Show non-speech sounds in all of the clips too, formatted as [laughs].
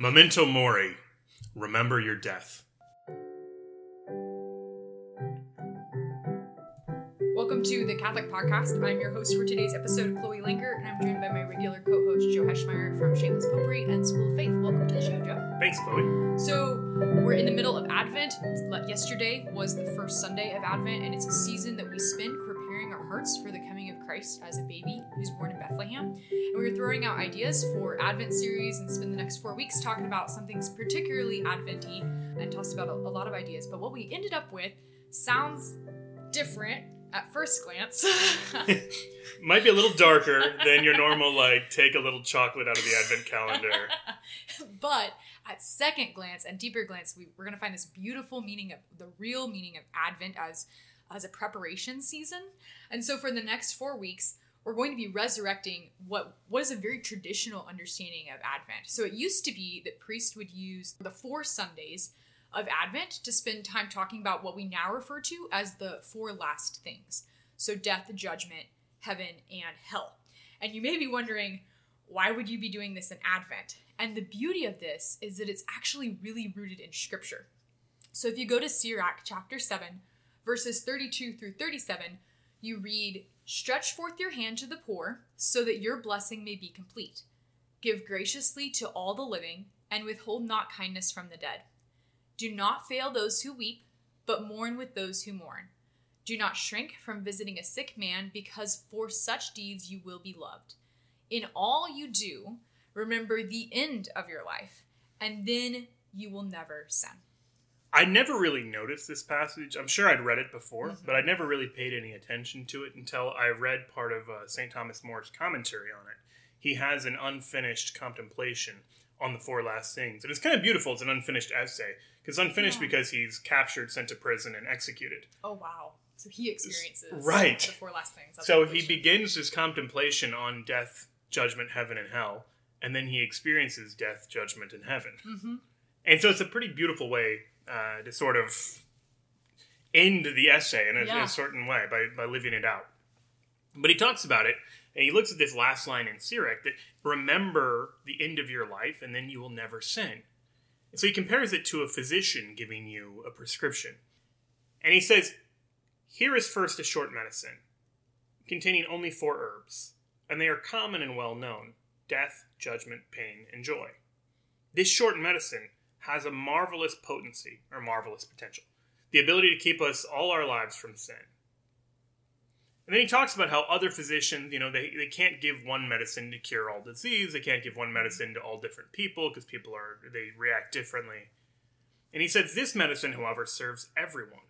Memento Mori. Remember your death. Welcome to the Catholic Podcast. I'm your host for today's episode, Chloe Langr, and I'm joined by my regular co-host Joe Heschmeyer from Shameless Popery and School of Faith. Welcome to the show, Joe. Thanks, Chloe. So we're in the middle of Advent. Yesterday was the first Sunday of Advent, and it's a season that we spend hearts for the coming of Christ as a baby who's born in Bethlehem. And we were throwing out ideas for Advent series and spend the next four weeks talking about something particularly Adventy and tossed about a, a lot of ideas. But what we ended up with sounds different at first glance. [laughs] Might be a little darker than your normal, like, take a little chocolate out of the advent calendar. [laughs] but at second glance and deeper glance, we, we're going to find this beautiful meaning of the real meaning of Advent as as a preparation season. And so for the next four weeks, we're going to be resurrecting what what is a very traditional understanding of Advent. So it used to be that priests would use the four Sundays of Advent to spend time talking about what we now refer to as the four last things. So death, judgment, heaven, and hell. And you may be wondering, why would you be doing this in Advent? And the beauty of this is that it's actually really rooted in scripture. So if you go to Sirach chapter 7, verses 32 through 37, you read, Stretch forth your hand to the poor, so that your blessing may be complete. Give graciously to all the living, and withhold not kindness from the dead. Do not fail those who weep, but mourn with those who mourn. Do not shrink from visiting a sick man, because for such deeds you will be loved. In all you do, remember the end of your life, and then you will never sin. I never really noticed this passage. I'm sure I'd read it before, mm-hmm. but I never really paid any attention to it until I read part of uh, St. Thomas More's commentary on it. He has an unfinished contemplation on the four last things. And it's kind of beautiful. It's an unfinished essay. Because it's unfinished yeah. because he's captured, sent to prison, and executed. Oh, wow. So he experiences right. the four last things. That's so he begins his contemplation on death, judgment, heaven, and hell. And then he experiences death, judgment, and heaven. Mm-hmm. And so it's a pretty beautiful way uh, to sort of end the essay in a, yeah. in a, certain way by, by living it out. But he talks about it, and he looks at this last line in Sirach that remember the end of your life, and then you will never sin. And so he compares it to a physician giving you a prescription. And he says, Here is first a short medicine, containing only four herbs, and they are common and well known death, judgment, pain, and joy. This short medicine has a marvelous potency or marvelous potential the ability to keep us all our lives from sin. And then he talks about how other physicians, you know, they, they can't give one medicine to cure all disease. They can't give one medicine to all different people because people are, they react differently. And he says this medicine, however, serves everyone.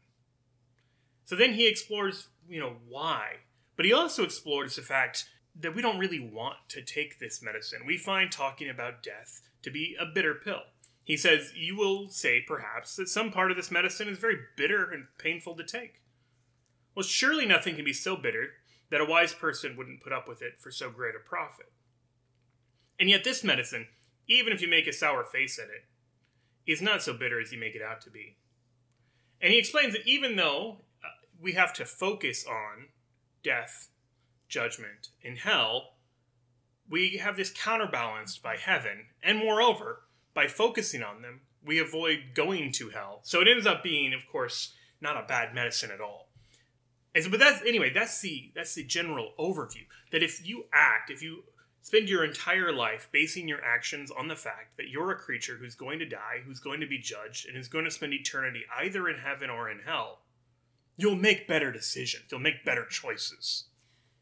So then he explores, you know, why. But he also explores the fact that we don't really want to take this medicine. We find talking about death to be a bitter pill. He says, You will say, perhaps, that some part of this medicine is very bitter and painful to take. Well, surely nothing can be so bitter that a wise person wouldn't put up with it for so great a profit. And yet, this medicine, even if you make a sour face at it, is not so bitter as you make it out to be. And he explains that even though uh, we have to focus on death, judgment, and hell, we have this counterbalanced by heaven, and moreover, by focusing on them, we avoid going to hell. So it ends up being, of course, not a bad medicine at all. And so, but that's anyway. That's the that's the general overview. That if you act, if you spend your entire life basing your actions on the fact that you're a creature who's going to die, who's going to be judged, and is going to spend eternity either in heaven or in hell, you'll make better decisions. You'll make better choices.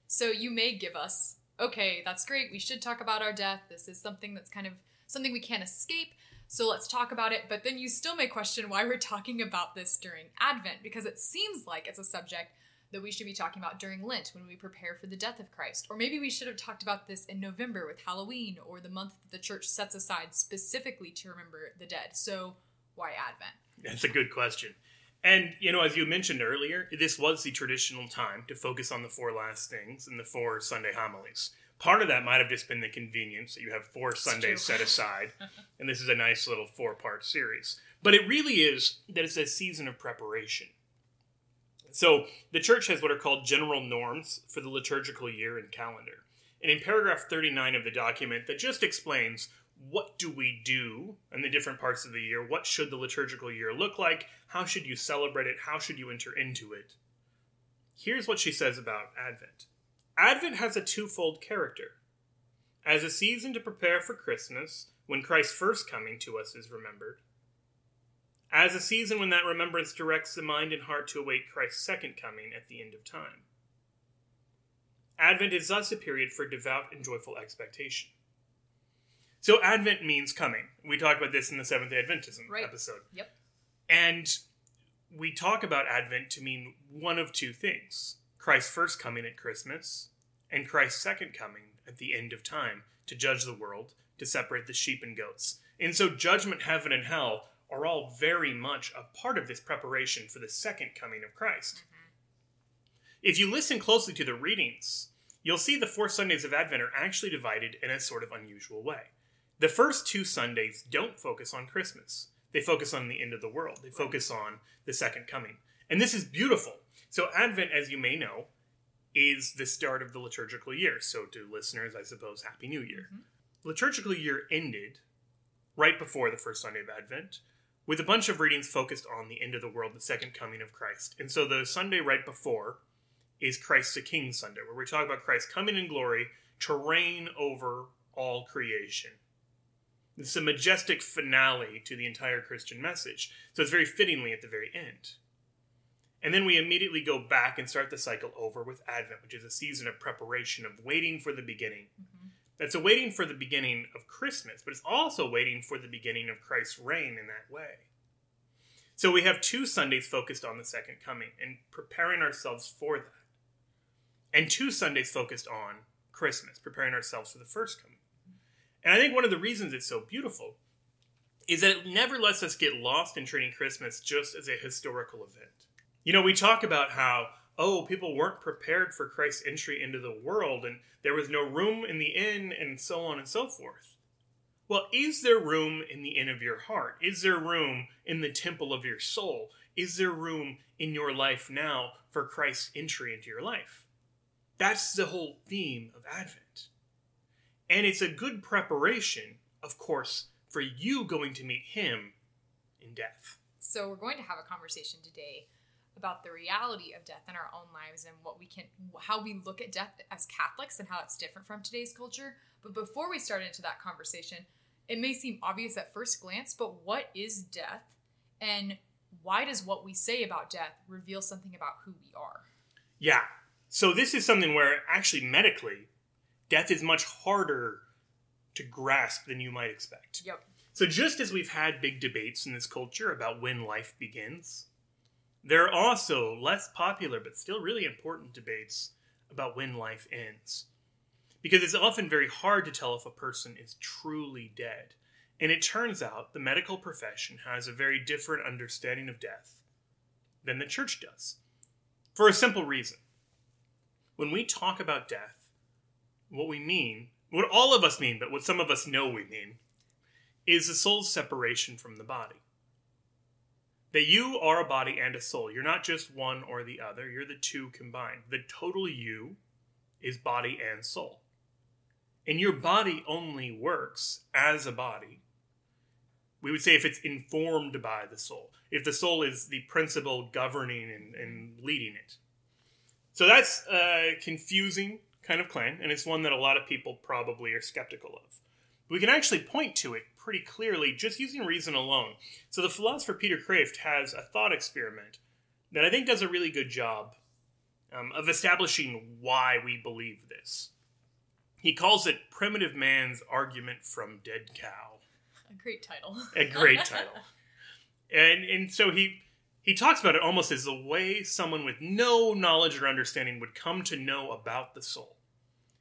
So you may give us, okay, that's great. We should talk about our death. This is something that's kind of something we can't escape. So let's talk about it. But then you still may question why we're talking about this during Advent, because it seems like it's a subject that we should be talking about during Lent when we prepare for the death of Christ. Or maybe we should have talked about this in November with Halloween or the month that the church sets aside specifically to remember the dead. So why Advent? That's a good question. And, you know, as you mentioned earlier, this was the traditional time to focus on the four last things and the four Sunday homilies. Part of that might have just been the convenience that you have four Sundays set aside, [laughs] and this is a nice little four part series. But it really is that it's a season of preparation. So the church has what are called general norms for the liturgical year and calendar. And in paragraph 39 of the document, that just explains what do we do in the different parts of the year? What should the liturgical year look like? How should you celebrate it? How should you enter into it? Here's what she says about Advent Advent has a twofold character. As a season to prepare for Christmas, when Christ's first coming to us is remembered, as a season when that remembrance directs the mind and heart to await Christ's second coming at the end of time. Advent is thus a period for devout and joyful expectation. So, Advent means coming. We talked about this in the Seventh day Adventism Right. episode. Yep. And we talk about Advent to mean one of two things Christ's first coming at Christmas, and Christ's second coming at the end of time to judge the world, to separate the sheep and goats. And so, judgment, heaven, and hell are all very much a part of this preparation for the second coming of Christ. Mm-hmm. If you listen closely to the readings, you'll see the four Sundays of Advent are actually divided in a sort of unusual way. The first two Sundays don't focus on Christmas. They focus on the end of the world. They focus on the second coming. And this is beautiful. So, Advent, as you may know, is the start of the liturgical year. So, to listeners, I suppose, Happy New Year. Mm-hmm. Liturgical year ended right before the first Sunday of Advent with a bunch of readings focused on the end of the world, the second coming of Christ. And so, the Sunday right before is Christ the King Sunday, where we talk about Christ coming in glory to reign over all creation. It's a majestic finale to the entire Christian message. So it's very fittingly at the very end. And then we immediately go back and start the cycle over with Advent, which is a season of preparation, of waiting for the beginning. Mm-hmm. That's a waiting for the beginning of Christmas, but it's also waiting for the beginning of Christ's reign in that way. So we have two Sundays focused on the second coming and preparing ourselves for that. And two Sundays focused on Christmas, preparing ourselves for the first coming. And I think one of the reasons it's so beautiful is that it never lets us get lost in treating Christmas just as a historical event. You know, we talk about how, oh, people weren't prepared for Christ's entry into the world and there was no room in the inn and so on and so forth. Well, is there room in the inn of your heart? Is there room in the temple of your soul? Is there room in your life now for Christ's entry into your life? That's the whole theme of Advent. And it's a good preparation, of course, for you going to meet Him in death. So we're going to have a conversation today about the reality of death in our own lives and what we can how we look at death as Catholics and how it's different from today's culture. But before we start into that conversation, it may seem obvious at first glance, but what is death? And why does what we say about death reveal something about who we are? Yeah. So this is something where actually medically, death is much harder to grasp than you might expect. Yep. So just as we've had big debates in this culture about when life begins, there are also less popular but still really important debates about when life ends. Because it's often very hard to tell if a person is truly dead. And it turns out the medical profession has a very different understanding of death than the church does. For a simple reason. When we talk about death, what we mean, what all of us mean, but what some of us know we mean, is the soul's separation from the body. That you are a body and a soul. You're not just one or the other, you're the two combined. The total you is body and soul. And your body only works as a body. We would say if it's informed by the soul, if the soul is the principle governing and, and leading it. So that's a confusing kind of claim, and it's one that a lot of people probably are skeptical of. We can actually point to it pretty clearly just using reason alone. So the philosopher Peter Kreeft has a thought experiment that I think does a really good job um, of establishing why we believe this. He calls it Primitive Man's Argument from Dead Cow. A great title. A great [laughs] title. And and so he he talks about it almost as the way someone with no knowledge or understanding would come to know about the soul.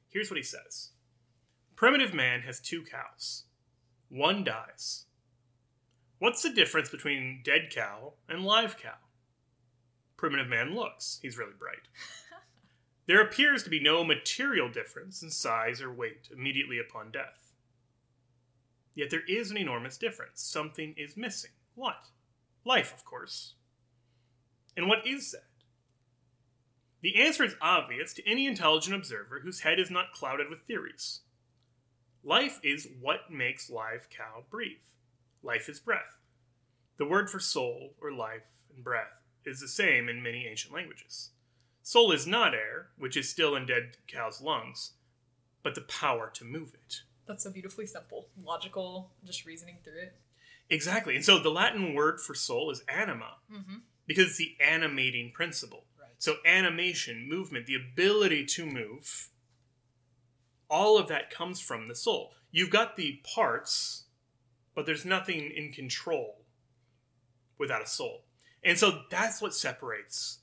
Here's what he says. Primitive man has two cows. One dies. What's the difference between dead cow and live cow? Primitive man looks. He's really bright. [laughs] There appears to be no material difference in size or weight immediately upon death. Yet there is an enormous difference. Something is missing. What? Life, of course. And what is that? The answer is obvious to any intelligent observer whose head is not clouded with theories. Life is what makes live cow breathe. Life is breath. The word for soul, or life, and breath is the same in many ancient languages. Soul is not air, which is still in dead cow's lungs, but the power to move it. That's so beautifully simple, logical, just reasoning through it. Exactly. And so the Latin word for soul is anima, Mm-hmm. because it's the animating principle. Right. So, animation, movement, the ability to move, all of that comes from the soul. You've got the parts, but there's nothing in control without a soul. And so that's what separates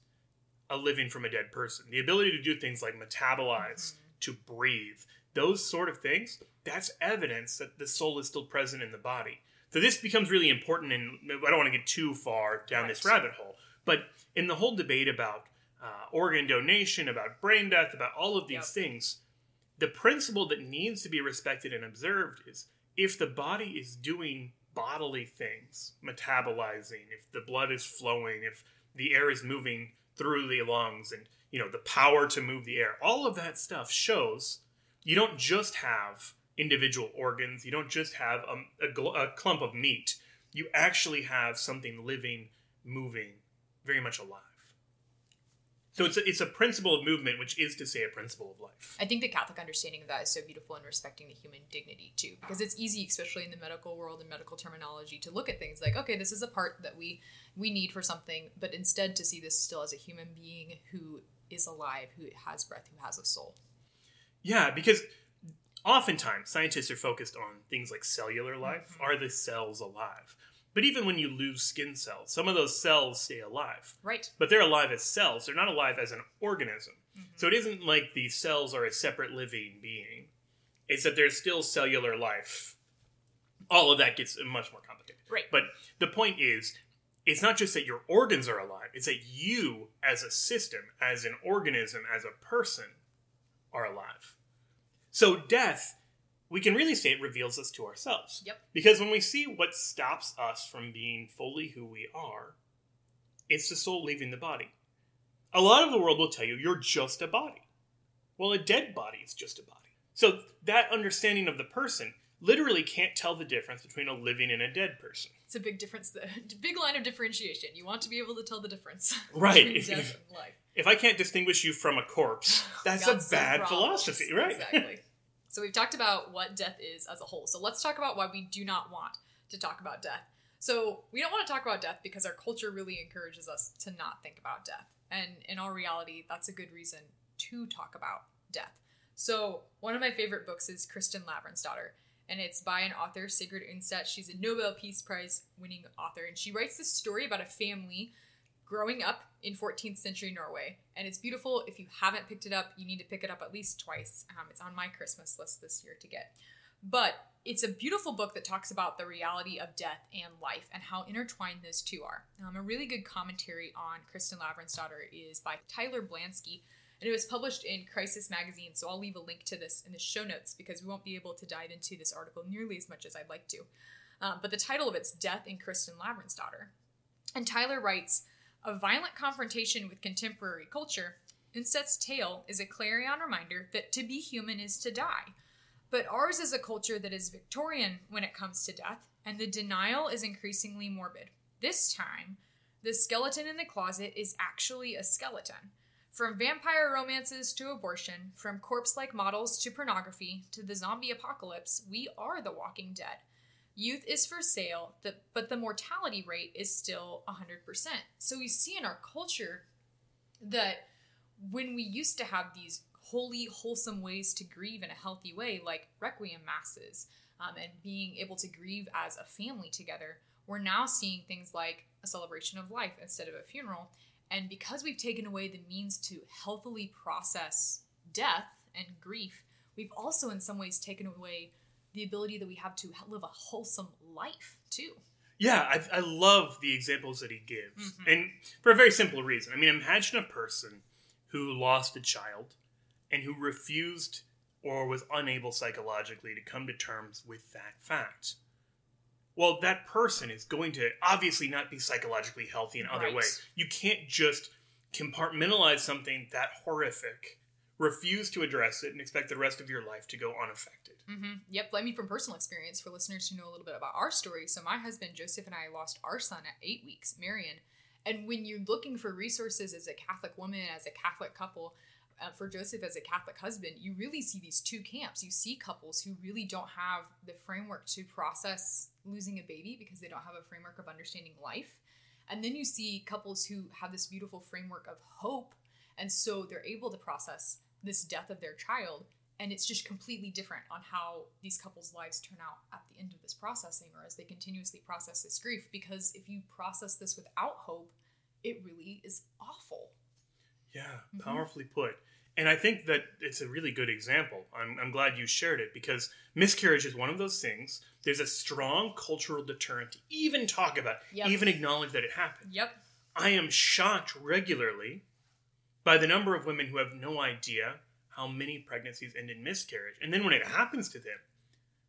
a living from a dead person. The ability to do things like metabolize, to breathe, those sort of things, that's evidence that the soul is still present in the body. So this becomes really important, and I don't want to get too far down this rabbit hole, but in the whole debate about uh, organ donation, about brain death, about all of these Yep. things, the principle that needs to be respected and observed is if the body is doing bodily things, metabolizing, if the blood is flowing, if the air is moving through the lungs, and you know the power to move the air, all of that stuff shows you don't just have individual organs, you don't just have um, a, gl- a clump of meat, you actually have something living, moving, very much alive. So it's a, it's a principle of movement, which is to say a principle of life. I think the Catholic understanding of that is so beautiful in respecting the human dignity too, because it's easy, especially in the medical world and medical terminology, to look at things like, okay, this is a part that we we need for something, but instead to see this still as a human being who is alive, who has breath, who has a soul. Yeah, because oftentimes scientists are focused on things like cellular life. Mm-hmm. Are the cells alive? But even when you lose skin cells, some of those cells stay alive. Right. But they're alive as cells. They're not alive as an organism. Mm-hmm. So it isn't like the cells are a separate living being. It's that there's still cellular life. All of that gets much more complicated. Right. But the point is, it's not just that your organs are alive, it's that you, as a system, as an organism, as a person, are alive. So death, we can really say it reveals us to ourselves. Yep. Because when we see what stops us from being fully who we are, it's the soul leaving the body. A lot of the world will tell you you're just a body. Well, a dead body is just a body. So that understanding of the person literally can't tell the difference between a living and a dead person. It's a big difference, the [laughs] big line of differentiation. You want to be able to tell the difference [laughs] Right. between death and life. If I can't distinguish you from a corpse, [laughs] that's Got a bad problems. philosophy, right? Exactly. So we've talked about what death is as a whole. So let's talk about why we do not want to talk about death. So we don't want to talk about death because our culture really encourages us to not think about death. And in all reality, that's a good reason to talk about death. So one of my favorite books is Kristin Lavransdatter. And it's by an author, Sigrid Undset. She's a Nobel Peace Prize winning author. And she writes this story about a family growing up in 14th century Norway. And it's beautiful. If you haven't picked it up, you need to pick it up at least twice. Um, it's on my Christmas list this year to get. But it's a beautiful book that talks about the reality of death and life and how intertwined those two are. Um, a really good commentary on Kristin Lavransdatter is by Tyler Blanski. And it was published in Crisis Magazine, so I'll leave a link to this in the show notes because we won't be able to dive into this article nearly as much as I'd like to. Um, but the title of it's Death in Kristin Lavransdatter. And Tyler writes A violent confrontation with contemporary culture, Undset's tale is a clarion reminder that to be human is to die. But ours is a culture that is Victorian when it comes to death, and the denial is increasingly morbid. This time, the skeleton in the closet is actually a skeleton. From vampire romances to abortion, from corpse like models to pornography to the zombie apocalypse, we are the walking dead. Youth is for sale, but the mortality rate is still 100%. So we see in our culture that when we used to have these holy, wholesome ways to grieve in a healthy way, like requiem masses, um, and being able to grieve as a family together, we're now seeing things like a celebration of life instead of a funeral. And because we've taken away the means to healthily process death and grief, we've also, in some ways, taken away the ability that we have to live a wholesome life, too. Yeah, I, I love the examples that he gives. Mhm. And for a very simple reason. I mean, imagine a person who lost a child and who refused or was unable psychologically to come to terms with that fact. Well, that person is going to obviously not be psychologically healthy in other Right. ways. You can't just compartmentalize something that horrific, refuse to address it and expect the rest of your life to go unaffected. Mm-hmm. Yep. I mean, from personal experience, for listeners who know a little bit about our story. So, my husband Joseph and I lost our son at eight weeks, Marion. And when you're looking for resources as a Catholic woman, as a Catholic couple, uh, for Joseph as a Catholic husband, you really see these two camps. You see couples who really don't have the framework to process losing a baby because they don't have a framework of understanding life. And then you see couples who have this beautiful framework of hope. And so they're able to process this death of their child. And it's just completely different on how these couples' lives turn out at the end of this processing or as they continuously process this grief. Because if you process this without hope, it really is awful. Yeah, Mm-hmm. powerfully put. And I think that it's a really good example. I'm, I'm glad you shared it because miscarriage is one of those things. There's a strong cultural deterrent to even talk about, Yep. even acknowledge that it happened. Yep. I am shocked regularly by the number of women who have no idea how many pregnancies end in miscarriage. And then when it happens to them,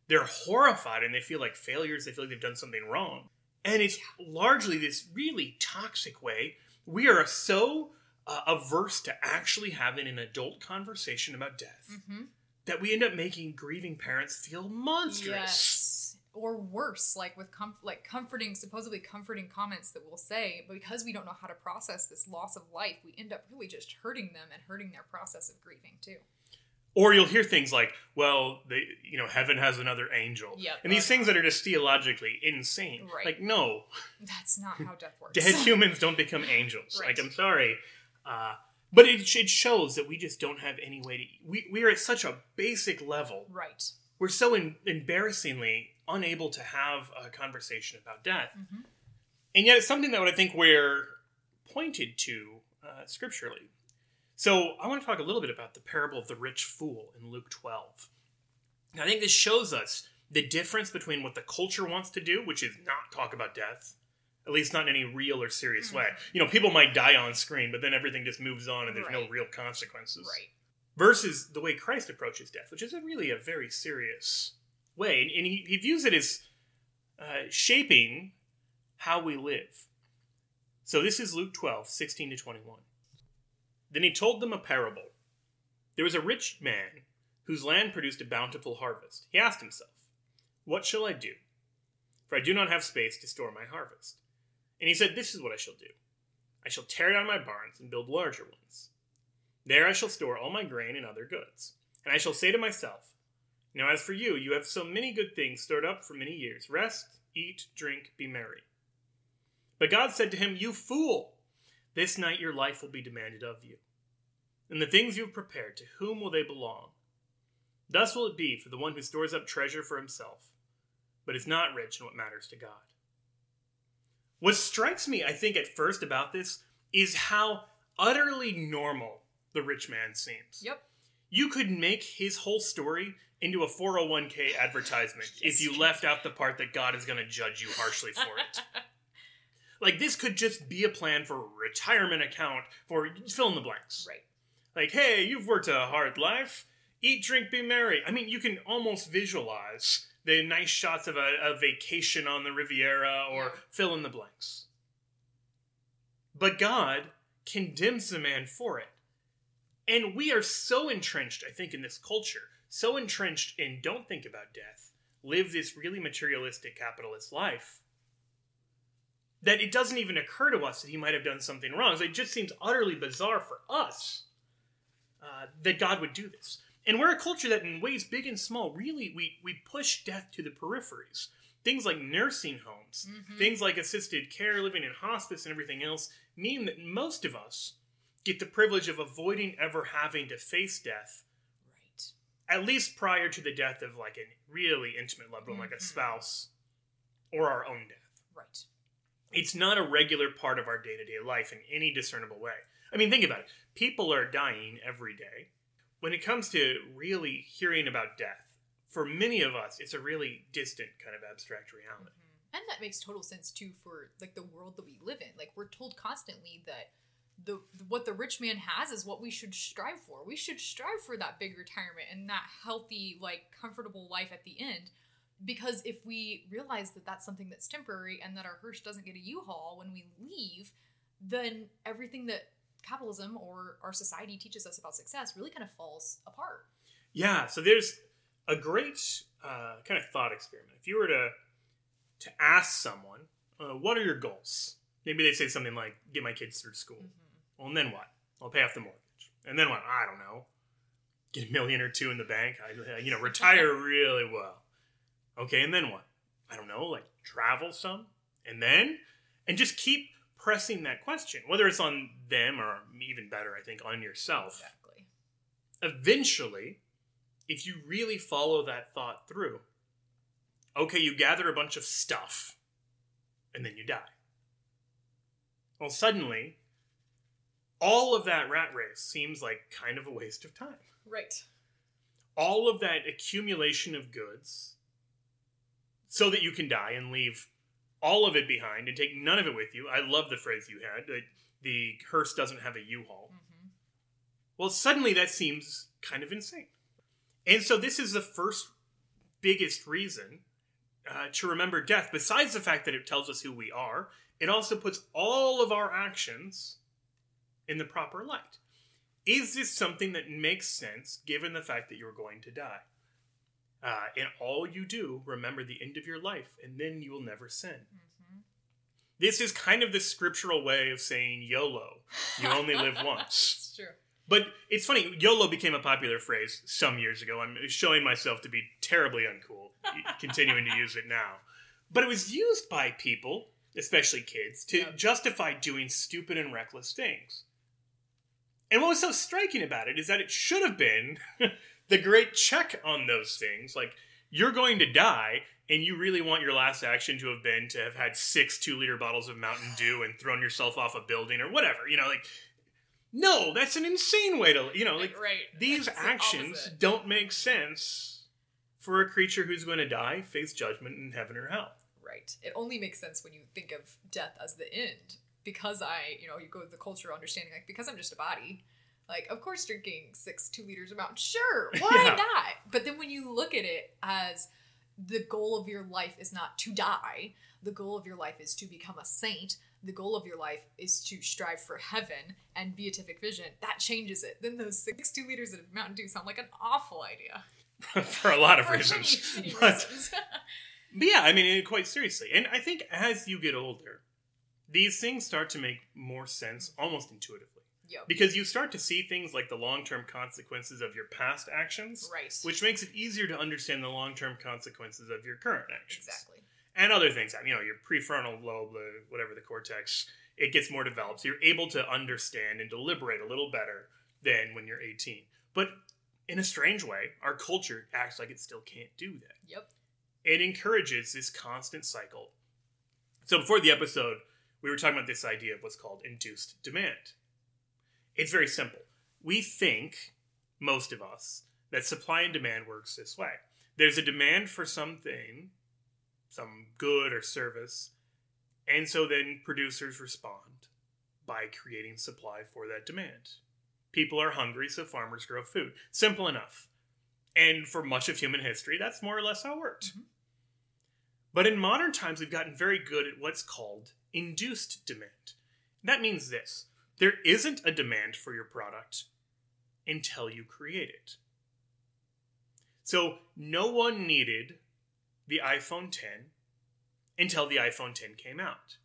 they're horrified and they feel like failures. They feel like they've done something wrong. And it's largely this really toxic way. We are so uh, averse to actually having an adult conversation about death Mm-hmm. that we end up making grieving parents feel monstrous. Yes. Or worse, like with like comforting, supposedly comforting comments that we'll say, but because we don't know how to process this loss of life, we end up really just hurting them and hurting their process of grieving too. Or you'll hear things like, "Well, they, you know, heaven has another angel," Yep. and these things that are just theologically insane. Right. Like, no, That's not how death works. dead humans don't become angels. [laughs] Right. Like, I'm sorry, uh, but it, it shows that we just don't have any way to. We we are at such a basic level. right. We're so in, embarrassingly unable to have a conversation about death, Mhm. and yet it's something that I think we're pointed to uh, scripturally. So I want to talk a little bit about the parable of the rich fool in Luke 12. And I think this shows us the difference between what the culture wants to do, which is not talk about death, at least not in any real or serious way. You know, people might die on screen, but then everything just moves on and there's no real consequences. Right. Versus the way Christ approaches death, which is a really a very serious way. And, and he, he views it as uh, shaping how we live. So this is Luke 12, 16 to 21. Then he told them a parable. There was a rich man whose land produced a bountiful harvest. He asked himself, What shall I do? For I do not have space to store my harvest. And he said, This is what I shall do I shall tear down my barns and build larger ones. There I shall store all my grain and other goods. And I shall say to myself, Now as for you, you have so many good things stored up for many years. Rest, eat, drink, be merry. But God said to him, You fool! This night your life will be demanded of you. And the things you have prepared, to whom will they belong? Thus will it be for the one who stores up treasure for himself, but is not rich in what matters to God. What strikes me, I think, at first about this is how utterly normal the rich man seems. Yep. You could make his whole story into a 401k advertisement [laughs] if you left out the part that God is going to judge you harshly for it. [laughs] like, this could just be a plan for a retirement account for fill in the blanks. Right. Like, hey, you've worked a hard life. Eat, drink, be merry. I mean, you can almost visualize the nice shots of a, a vacation on the Riviera or fill in the blanks. But God condemns the man for it. And we are so entrenched, I think, in this culture, so entrenched in don't think about death, live this really materialistic capitalist life, that it doesn't even occur to us that he might have done something wrong. So it just seems utterly bizarre for us uh, that God would do this. And we're a culture that, in ways big and small, really we, we push death to the peripheries. Things like nursing homes, Mhm. things like assisted care, living in hospice, and everything else mean that most of us get the privilege of avoiding ever having to face death, Right. at least prior to the death of like a really intimate loved one, like a Mhm. spouse or our own death. Right. It's not a regular part of our day to day life in any discernible way. I mean, think about it. People are dying every day. When it comes to really hearing about death, for many of us, it's a really distant kind of abstract reality. And that makes total sense too for like the world that we live in. Like we're told constantly that the what the rich man has is what we should strive for. We should strive for that big retirement and that healthy, like comfortable life at the end. Because if we realize that that's something that's temporary and that our hearse doesn't get a U-Haul when we leave, then everything that capitalism or our society teaches us about success really kind of falls apart. Yeah, so there's a great uh, kind of thought experiment. If you were to to ask someone, uh, "What are your goals?" Maybe they say something like, "Get my kids through school." Mm-hmm. Well, and then what? I'll pay off the mortgage, and then what? I don't know. Get a million or two in the bank. I, you know, retire [laughs] really well. Okay, and then what? I don't know. Like travel some, and then, and just keep pressing that question, whether it's on them or even better, I think, on yourself. Exactly. Eventually, if you really follow that thought through, okay, you gather a bunch of stuff and then you die. Well, suddenly, all of that rat race seems like kind of a waste of time. Right. All of that accumulation of goods so that you can die and leave all of it behind and take none of it with you. I love the phrase you had that the hearse doesn't have a U-Haul. hmm Well, suddenly that seems kind of insane. And so this is the first biggest reason uh, to remember death. Besides the fact that it tells us who we are, it also puts all of our actions in the proper light. Is this something that makes sense given the fact that you're going to die? Uh, and all you do, remember the end of your life, and then you will never sin. hmm This is kind of the scriptural way of saying YOLO. You only live [laughs] once. It's true. But it's funny, YOLO became a popular phrase some years ago. I'm showing myself to be terribly uncool, [laughs] continuing to use it now. But it was used by people, especially kids, to Yep. justify doing stupid and reckless things. And what was so striking about it is that it should have been [laughs] the great check on those things. Like, you're going to die, and you really want your last action to have been to have had six two liter bottles of Mountain Dew and thrown yourself off a building or whatever. You know, like, no, that's an insane way to, you know, like, right. these the actions opposite. don't make sense for a creature who's going to die, face judgment in heaven or hell. Right. It only makes sense when you think of death as the end. Because I, you know, you go with the cultural understanding, like, because I'm just a body, like, of course, drinking six two liters of Mountain, sure, [laughs] why Yeah. not? But then when you look at it as the goal of your life is not to die, the goal of your life is to become a saint, the goal of your life is to strive for heaven and beatific vision, that changes it. Then those six two liters of Mountain Dew sound like an awful idea. [laughs] for a lot of [laughs] many, reasons. many But, reasons. but yeah, I mean, quite seriously. And I think as you get older, these things start to make more sense almost intuitively. yep. Because you start to see things like the long term consequences of your past actions, Right. which makes it easier to understand the long term consequences of your current actions. exactly. and other things. You know, your prefrontal lobe, whatever the cortex, it gets more developed. So you're able to understand and deliberate a little better than when you're 18. But in a strange way, our culture acts like it still can't do that. Yep. It encourages this constant cycle. So before the episode, we were talking about this idea of what's called induced demand. It's very simple. We think, most of us, that supply and demand works this way. There's a demand for something, some good or service, and so then producers respond by creating supply for that demand. People are hungry, so farmers grow food. Simple enough. And for much of human history, that's more or less how it worked. Mhm. But in modern times, we've gotten very good at what's called induced demand. That means this there isn't a demand for your product until you create it. So no one needed the iPhone 10 until the iPhone 10 came out.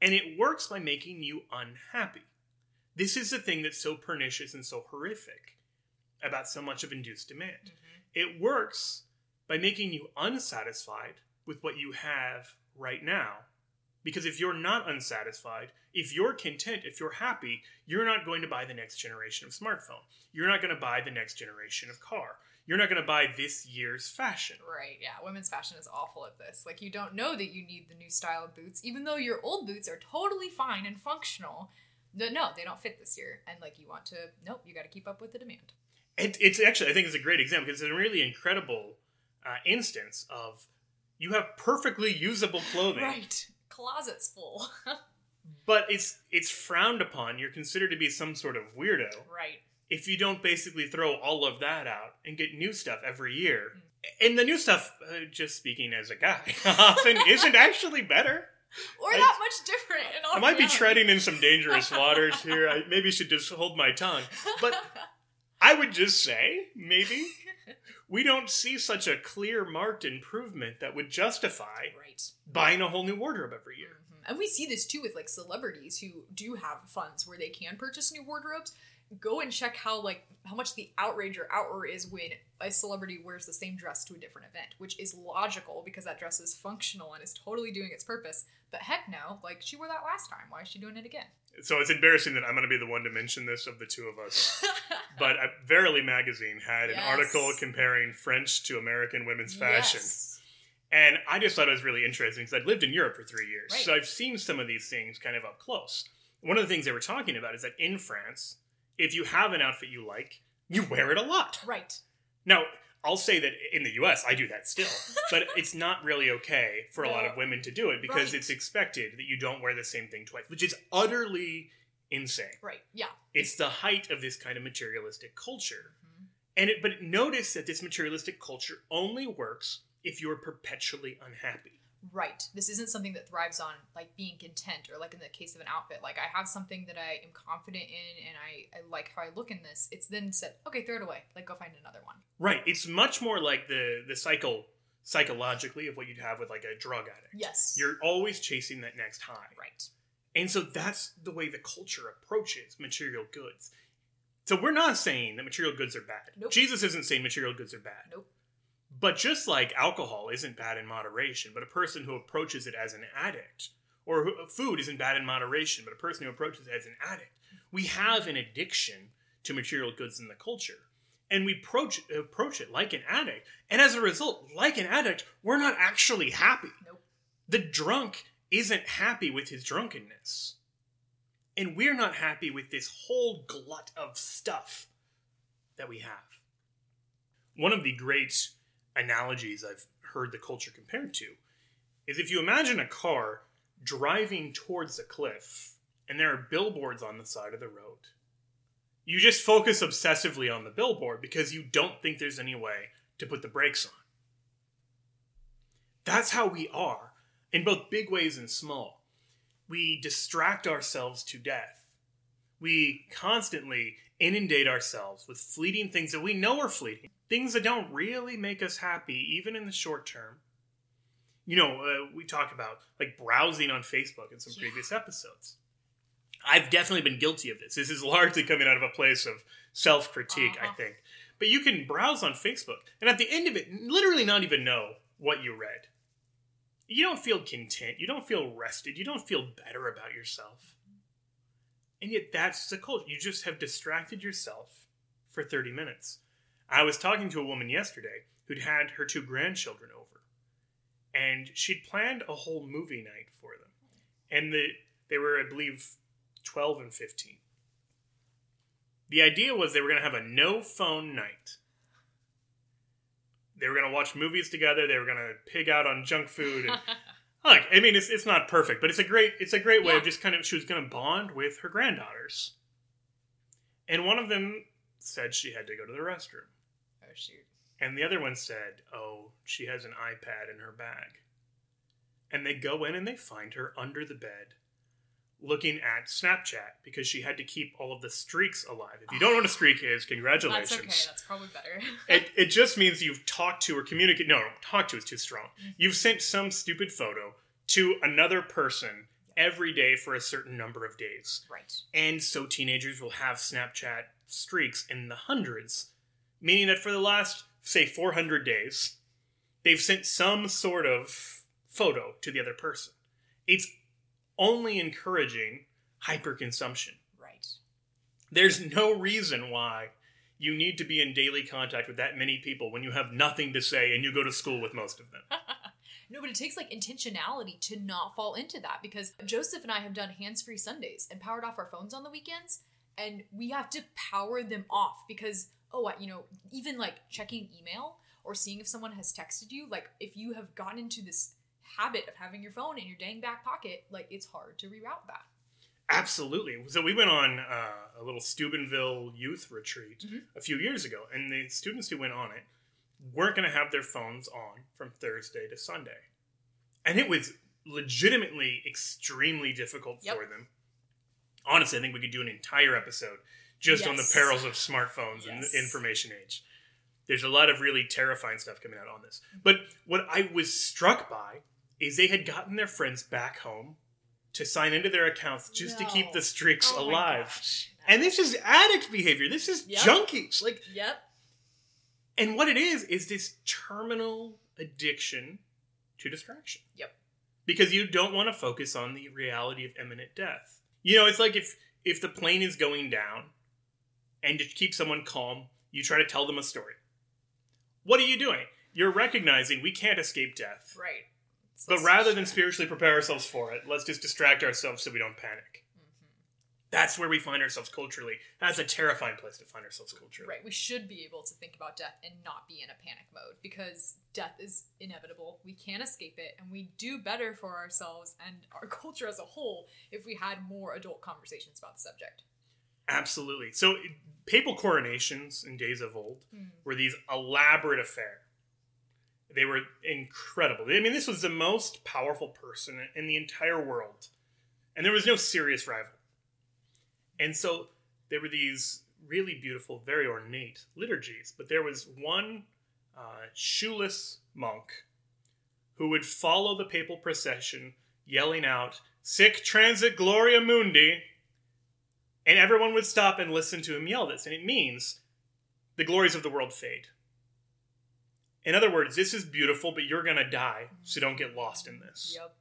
And it works by making you unhappy. This is the thing that's so pernicious and so horrific about so much of induced demand. Mm-hmm. It works by making you unsatisfied with what you have right now. Because if you're not unsatisfied, if you're content, if you're happy, you're not going to buy the next generation of smartphone. You're not going to buy the next generation of car. You're not going to buy this year's fashion. Right, yeah. Women's fashion is awful at this. Like, you don't know that you need the new style of boots, even though your old boots are totally fine and functional. No, no, they don't fit this year. And, like, you want to, nope, you got to keep up with the demand. It, it's actually, I think, it's a great example because it's a really incredible uh, instance of you have perfectly usable clothing, Right. Closet's full. [laughs] but it's it's frowned upon. You're considered to be some sort of weirdo right. if you don't basically throw all of that out and get new stuff every year. And the new stuff, uh, just speaking as a guy, [laughs] often isn't actually better. or I- that much different. I might be treading in some dangerous [laughs] waters here. I maybe should just hold my tongue. But I would just say, maybe, we don't see such a clear, marked improvement that would justify right. buying a whole new wardrobe every year. Mhm. And we see this too with like celebrities who do have funds where they can purchase new wardrobes. Go and check how like how much the outrage or outroar is when a celebrity wears the same dress to a different event, which is logical because that dress is functional and is totally doing its purpose. But heck no, like she wore that last time. Why is she doing it again? So it's embarrassing that I'm going to be the one to mention this of the two of us. [laughs] But uh, Verily magazine had an Yes. article comparing French to American women's fashion. Yes. And I just thought it was really interesting because I'd lived in Europe for three years. Right. So I've seen some of these things kind of up close. One of the things they were talking about is that in France, if you have an outfit you like, you wear it a lot. Right. Now, I'll say that in the US, I do that still, [laughs] but it's not really okay for a lot of women to do it because Right. it's expected that you don't wear the same thing twice, which is utterly insane. Right. Yeah. It's the height of this kind of materialistic culture. Mhm. And it, but notice that this materialistic culture only works if you're perpetually unhappy. Right. This isn't something that thrives on like being content or like in the case of an outfit. Like I have something that I am confident in and I, I like how I look in this. It's then said, okay, throw it away. Like go find another one. Right. It's much more like the the cycle psychologically of what you'd have with like a drug addict. Yes. You're always chasing that next high. right. And so that's the way the culture approaches material goods. So we're not saying that material goods are bad. Nope. Jesus isn't saying material goods are bad. Nope. But just like alcohol isn't bad in moderation, but a person who approaches it as an addict, or who, food isn't bad in moderation, but a person who approaches it as an addict, we have an addiction to material goods in the culture. And we approach, approach it like an addict. And as a result, like an addict, we're not actually happy. Nope. The drunk isn't happy with his drunkenness. And we're not happy with this whole glut of stuff that we have. One of the great analogies I've heard the culture compared to is if you imagine a car driving towards a cliff and there are billboards on the side of the road. You just focus obsessively on the billboard because you don't think there's any way to put the brakes on. That's how we are in both big ways and small. We distract ourselves to death. We constantly inundate ourselves with fleeting things that we know are fleeting, things that don't really make us happy, even in the short term. You know, uh, we talk about like browsing on Facebook in some Yeah. previous episodes. I've definitely been guilty of this. This is largely coming out of a place of self critique, I Uh-huh. think. But you can browse on Facebook, and at the end of it, literally not even know what you read. You don't feel content. You don't feel rested. You don't feel better about yourself. And yet, that's the culture. You just have distracted yourself for 30 minutes. I was talking to a woman yesterday who'd had her two grandchildren over, and she'd planned a whole movie night for them. And the, they were, I believe, 12 and 15. The idea was they were going to have a no phone night. They were going to watch movies together. They were going to pig out on junk food. And, [laughs] look, I mean, it's, it's not perfect, but it's a great it's a great way of just kind of she was going to bond with her granddaughters. And one of them said she had to go to the restroom, shoot. and the other one said, "Oh, she has an iPad in her bag." And they go in and they find her under the bed looking at Snapchat because she had to keep all of the streaks alive. If you don't know what a streak is, congratulations. [sighs] That's okay. That's probably better. [laughs] It, it just means you've talked to or communicated. No, talk to is too strong. Mm-hmm. You've sent some stupid photo to another person every day for a certain number of days. right. And so teenagers will have Snapchat streaks in the hundreds, meaning that for the last, say, 400 days, they've sent some sort of photo to the other person. It's only encouraging hyperconsumption. Right. There's no reason why you need to be in daily contact with that many people when you have nothing to say and you go to school with most of them. [laughs] No, but it takes like intentionality to not fall into that because Joseph and I have done hands free Sundays and powered off our phones on the weekends, and we have to power them off because, oh, I- you know, even like checking email or seeing if someone has texted you, like if you have gotten into this habit of having your phone in your dang back pocket, like it's hard to reroute that. Absolutely. So we went on uh, a little Steubenville youth retreat Mhm. a few years ago, and the students who went on it weren't going to have their phones on from Thursday to Sunday. And it was legitimately extremely difficult Yep. for them. Honestly, I think we could do an entire episode just on the perils of smartphones and the information age. There's a lot of really terrifying stuff coming out on this. But what I was struck by is they had gotten their friends back home to sign into their accounts just to keep the streaks Oh alive. And this is addict behavior. This is Yep. junkies. Like Yep. and what it is is this terminal addiction to distraction. Yep. Because you don't want to focus on the reality of imminent death. You know, it's like if if the plane is going down and to keep someone calm, you try to tell them a story. What are you doing? You're recognizing we can't escape death. Right. So But rather than spiritually prepare ourselves for it, let's just distract ourselves so we don't panic. Mhm. That's where we find ourselves culturally. That's a terrifying place to find ourselves culturally. Right. We should be able to think about death and not be in a panic mode because death is inevitable. We can't escape it, and we do better for ourselves and our [laughs] culture as a whole if we had more adult conversations about the subject. Absolutely. So, papal coronations in days of old Hmm. were these elaborate affair. They were incredible. I mean, this was the most powerful person in the entire world, and there was no serious rival. And so there were these really beautiful, very ornate liturgies, but there was one uh, shoeless monk who would follow the papal procession, yelling out, "Sic transit gloria mundi," and everyone would stop and listen to him yell this, and it means the glories of the world fade. In other words, this is beautiful, but you're going to die, so don't get lost in this. Yep.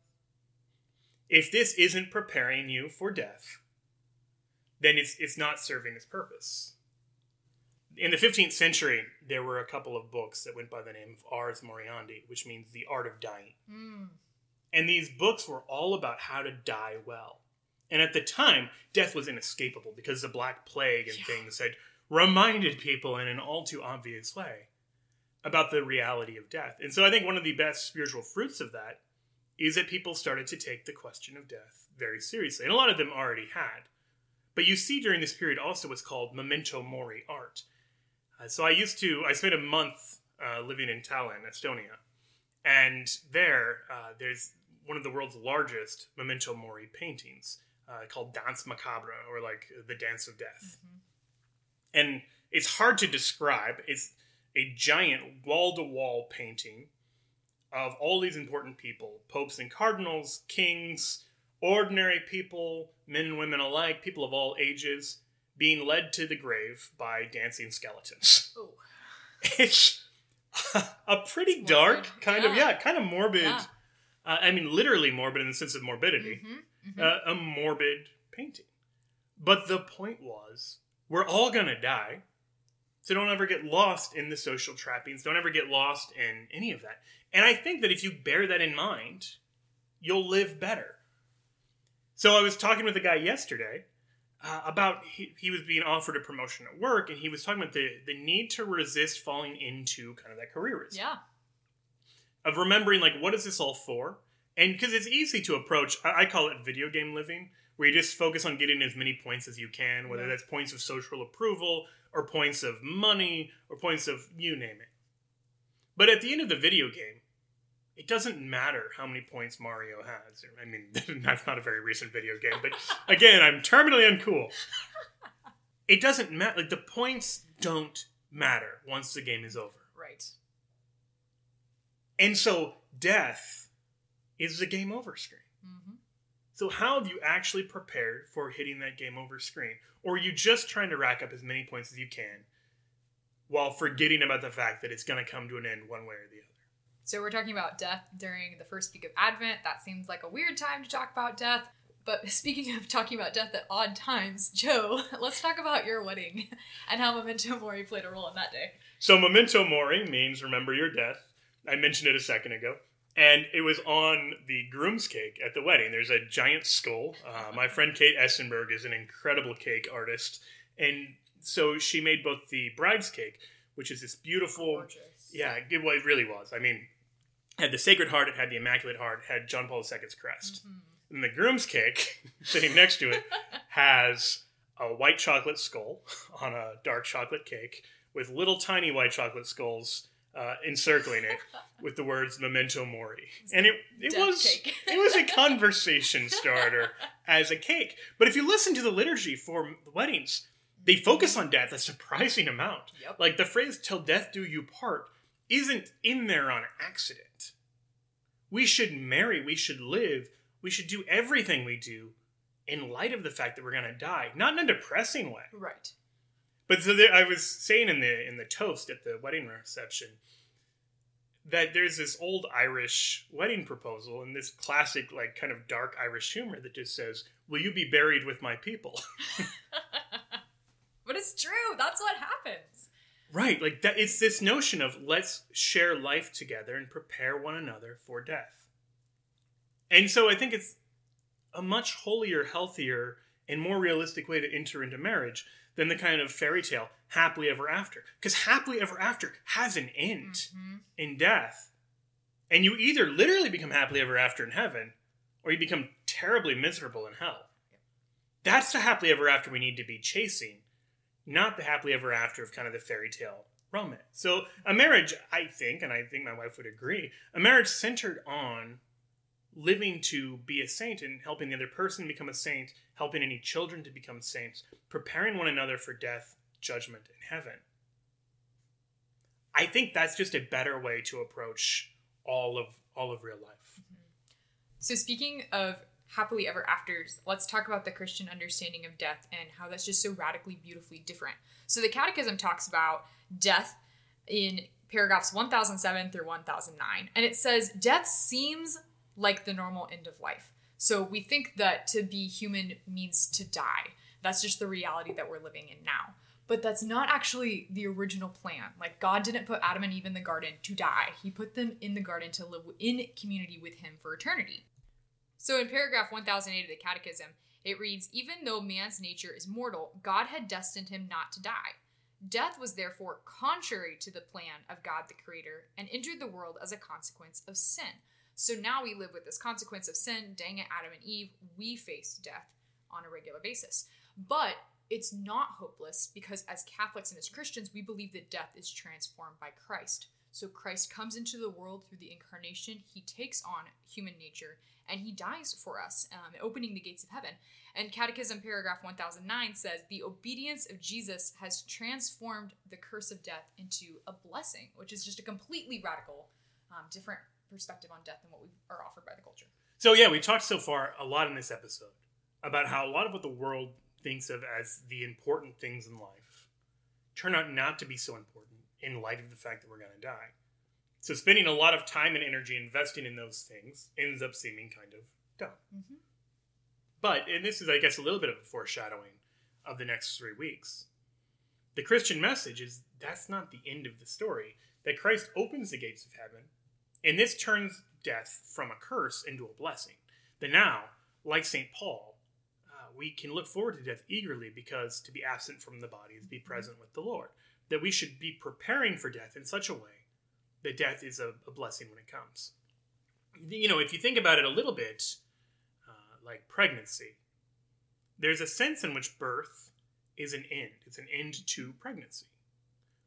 If this isn't preparing you for death, then it's, it's not serving its purpose. In the 15th century, there were a couple of books that went by the name of Ars Moriendi, which means the art of dying. Mm. And these books were all about how to die well. And at the time, death was inescapable because the Black Plague and Yeah. things had reminded people in an all too obvious way about the reality of death. And so I think one of the best spiritual fruits of that is that people started to take the question of death very seriously. And a lot of them already had. But you see during this period also what's called memento mori art. Uh, so I used to, I spent a month uh, living in Tallinn, Estonia. And there, uh, there's one of the world's largest memento mori paintings uh, called Danse Macabre, or like the Dance of Death. Mhm. And it's hard to describe. It's a giant wall to wall painting of all these important people popes and cardinals, kings, ordinary people, men and women alike, people of all ages, being led to the grave by dancing skeletons. Oh. [laughs] It's a pretty Morbid, dark, kind of, yeah. yeah, kind of morbid. Yeah. Uh, I mean, literally morbid in the sense of morbidity. Mhm. Mhm. Uh, a morbid painting. But the point was, we're all going to die. So don't ever get lost in the social trappings. Don't ever get lost in any of that. And I think that if you bear that in mind, you'll live better. So I was talking with a guy yesterday uh, about he, he was being offered a promotion at work, and he was talking about the, the need to resist falling into kind of that careerism yeah. of remembering like what is this all for and because it's easy to approach I, I call it video game living where you just focus on getting as many points as you can whether Yeah. that's points of social approval or points of money or points of you name it but at the end of the video game it doesn't matter how many points mario has i mean [laughs] that's not a very recent video game but [laughs] again i'm terminally uncool it doesn't matter like the points don't matter once the game is over Right. and so death is the game over screen. hmm So how have you actually prepared for hitting that game over screen? Or are you just trying to rack up as many points as you can while forgetting about the fact that it's going to come to an end one way or the other? So we're talking about death during the first week of Advent. That seems like a weird time to talk about death. But [laughs] speaking of talking about death at odd times, [laughs] Joe, let's talk about your wedding [laughs] and how Memento Mori played a role in that day. So memento mori means remember your death. I mentioned it a second ago. And it was on the groom's cake at the wedding. There's a giant skull. Uh, my friend Kate Essenberg is an incredible cake artist. And so she made both the bride's cake, which is this beautiful, Gorgeous. Yeah, it, well, it really was. I mean, it had the Sacred Heart, it had the Immaculate Heart, it had John Paul II's crest. Mhm. And the groom's cake, [laughs] sitting next to it, [laughs] has a white chocolate skull on a dark chocolate cake with little tiny white chocolate skulls uh, encircling it [laughs] with the words "Memento Mori," and it it was cake. [laughs] it was a [laughs] conversation starter as a cake. But if you listen to the liturgy for weddings, they focus on death a surprising amount. Yep. Like the phrase "till death do you part" isn't in there on accident. We should marry, we should live, we should do everything we do in light of the fact that we're going to die, not in a depressing way. Right. But so there, I was saying in the in the toast at the wedding reception that there's this old Irish wedding proposal and this classic like kind of dark Irish humor that just says, "Will you be buried with my people?" [laughs] But it's true. That's what happens. right, like that it's this notion of let's share life together and prepare one another for death. And so I think it's a much holier, healthier, and more realistic way to enter into marriage than the kind of fairy tale happily ever after. Because happily ever after has an end Mhm. in death. And you either literally become happily ever after in heaven, or you become terribly miserable in hell. That's the happily ever after we need to be chasing, not the happily ever after of kind of the fairy tale romance. So a marriage, I think, and I think my wife would agree, a marriage centered on living to be a saint and helping the other person become a saint, helping any children to become saints, preparing one another for death, judgment, and heaven. I think that's just a better way to approach all of all of real life. So speaking of happily ever afters, let's talk about the Christian understanding of death and how that's just so radically beautifully different. So the Catechism talks about death in paragraphs 1007 through 1009, and it says death seems like the normal end of life. So we think that to be human means to die. That's just the reality that we're living in now. But that's not actually the original plan. Like God didn't put Adam and Eve in the garden to die. He put them in the garden to live in community with him for eternity. So in paragraph 1008 of the Catechism, it reads Even though man's nature is mortal, God had destined him not to die. Death was therefore contrary to the plan of God the Creator and entered the world as a consequence of sin. So now we live with this consequence of sin. Dang it, Adam and Eve, we face death on a regular basis. But it's not hopeless because as Catholics and as Christians, we believe that death is transformed by Christ. So Christ comes into the world through the incarnation. He takes on human nature and he dies for us, um, opening the gates of heaven. And Catechism paragraph 1009 says the obedience of Jesus has transformed the curse of death into a blessing, which is just a completely radical, um, different perspective on death than what we are offered by the culture. So yeah, we talked so far a lot in this episode about how a lot of what the world thinks of as the important things in life turn out not to be so important in light of the fact that we're going to die. So spending a lot of time and energy investing in those things ends up seeming kind of dumb. Mhm. But and this is, I guess, a little bit of a foreshadowing of the next three weeks. The Christian message is that's not the end of the story. That Christ opens the gates of heaven, and this turns death from a curse into a blessing. That now, like St. Paul, uh, we can look forward to death eagerly because to be absent from the body is to be present with the Lord. That we should be preparing for death in such a way that death is a, a blessing when it comes. You know, if you think about it a little bit, uh, like pregnancy, there's a sense in which birth is an end. It's an end to pregnancy.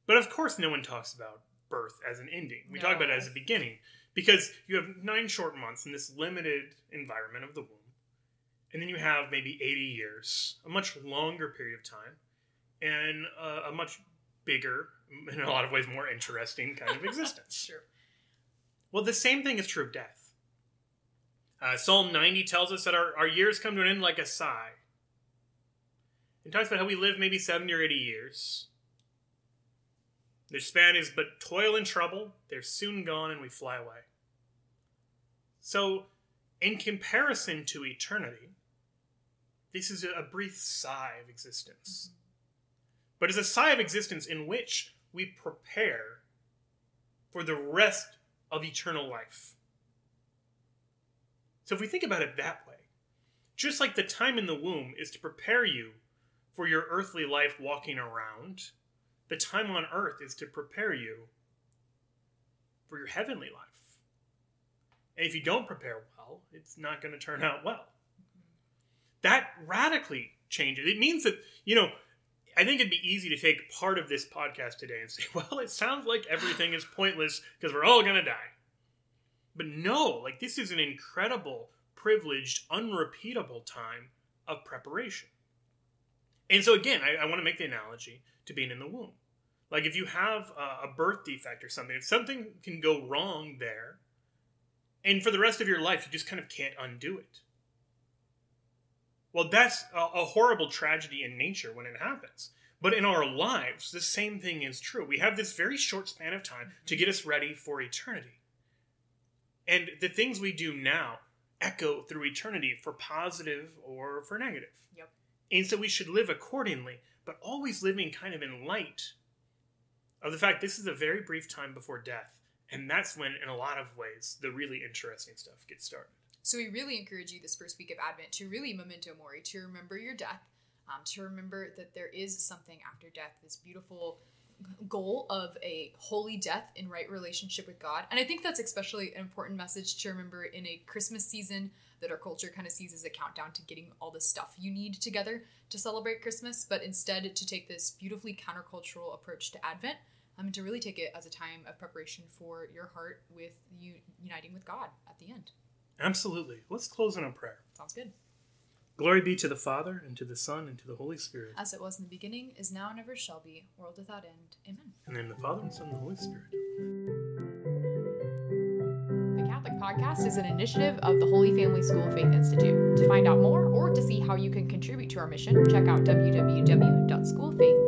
But of course, no one talks about birth as an ending. We talk about it as a beginning because you have nine short months in this limited environment of the womb. And then you have maybe 80 years, a much longer period of time, and a, a much bigger, in a lot of ways more interesting kind of [laughs] existence. Sure. Well, the same thing is true of death. Uh, Psalm 90 tells us that our, our years come to an end like a sigh. It talks about how we live maybe 70 or 80 years. Their span is but toil and trouble. They're soon gone and we fly away. So, in comparison to eternity, this is a, brief sigh of existence. But it's a sigh of existence in which we prepare for the rest of eternal life. So if we think about it that way, just like the time in the womb is to prepare you for your earthly life walking around, the time on earth is to prepare you for your heavenly life. And if you don't prepare well, it's not going to turn out well. That radically changes. It means that, you know, I think it'd be easy to take part of this podcast today and say, [laughs] well, it sounds like everything is pointless because we're all going to die. But no, like this is an incredible, privileged, unrepeatable time of preparation. And so, again, I, I want to make the analogy to being in the womb. Like if you have a, a birth defect or something, if something can go wrong there, and for the rest of your life, you just kind of can't undo it. Well, that's a, a horrible tragedy in nature when it happens. But in our lives, the same thing is true. We have this very short span of time to get us ready for eternity. And the things we do now echo through eternity for positive or for negative. Yep. And so we should live accordingly, but always living kind of in light of the fact this is a very brief time before death. And that's when, in a lot of ways, the really interesting stuff gets started. So we really encourage you this first week of Advent to really memento mori, to remember your death, um, to remember that there is something after death, this beautiful goal of a holy death in right relationship with God. And I think that's especially an important message to remember in a Christmas season that our culture kind of sees as a countdown to getting all the stuff you need together to celebrate Christmas, but instead to take this beautifully countercultural approach to Advent um, to really take it as a time of preparation for your heart with you uniting with God at the end. Absolutely. Let's close in a prayer. Sounds good. Glory be to the Father, and to the Son, and to the Holy Spirit. As it was in the beginning, is now, and ever shall be, world without end. Amen. And in the Father, and Son, and the Holy Spirit. Catholic Podcast is an initiative of the Holy Family School of Faith Institute. To find out more or to see how you can contribute to our mission, check out www.schoolfaith.org.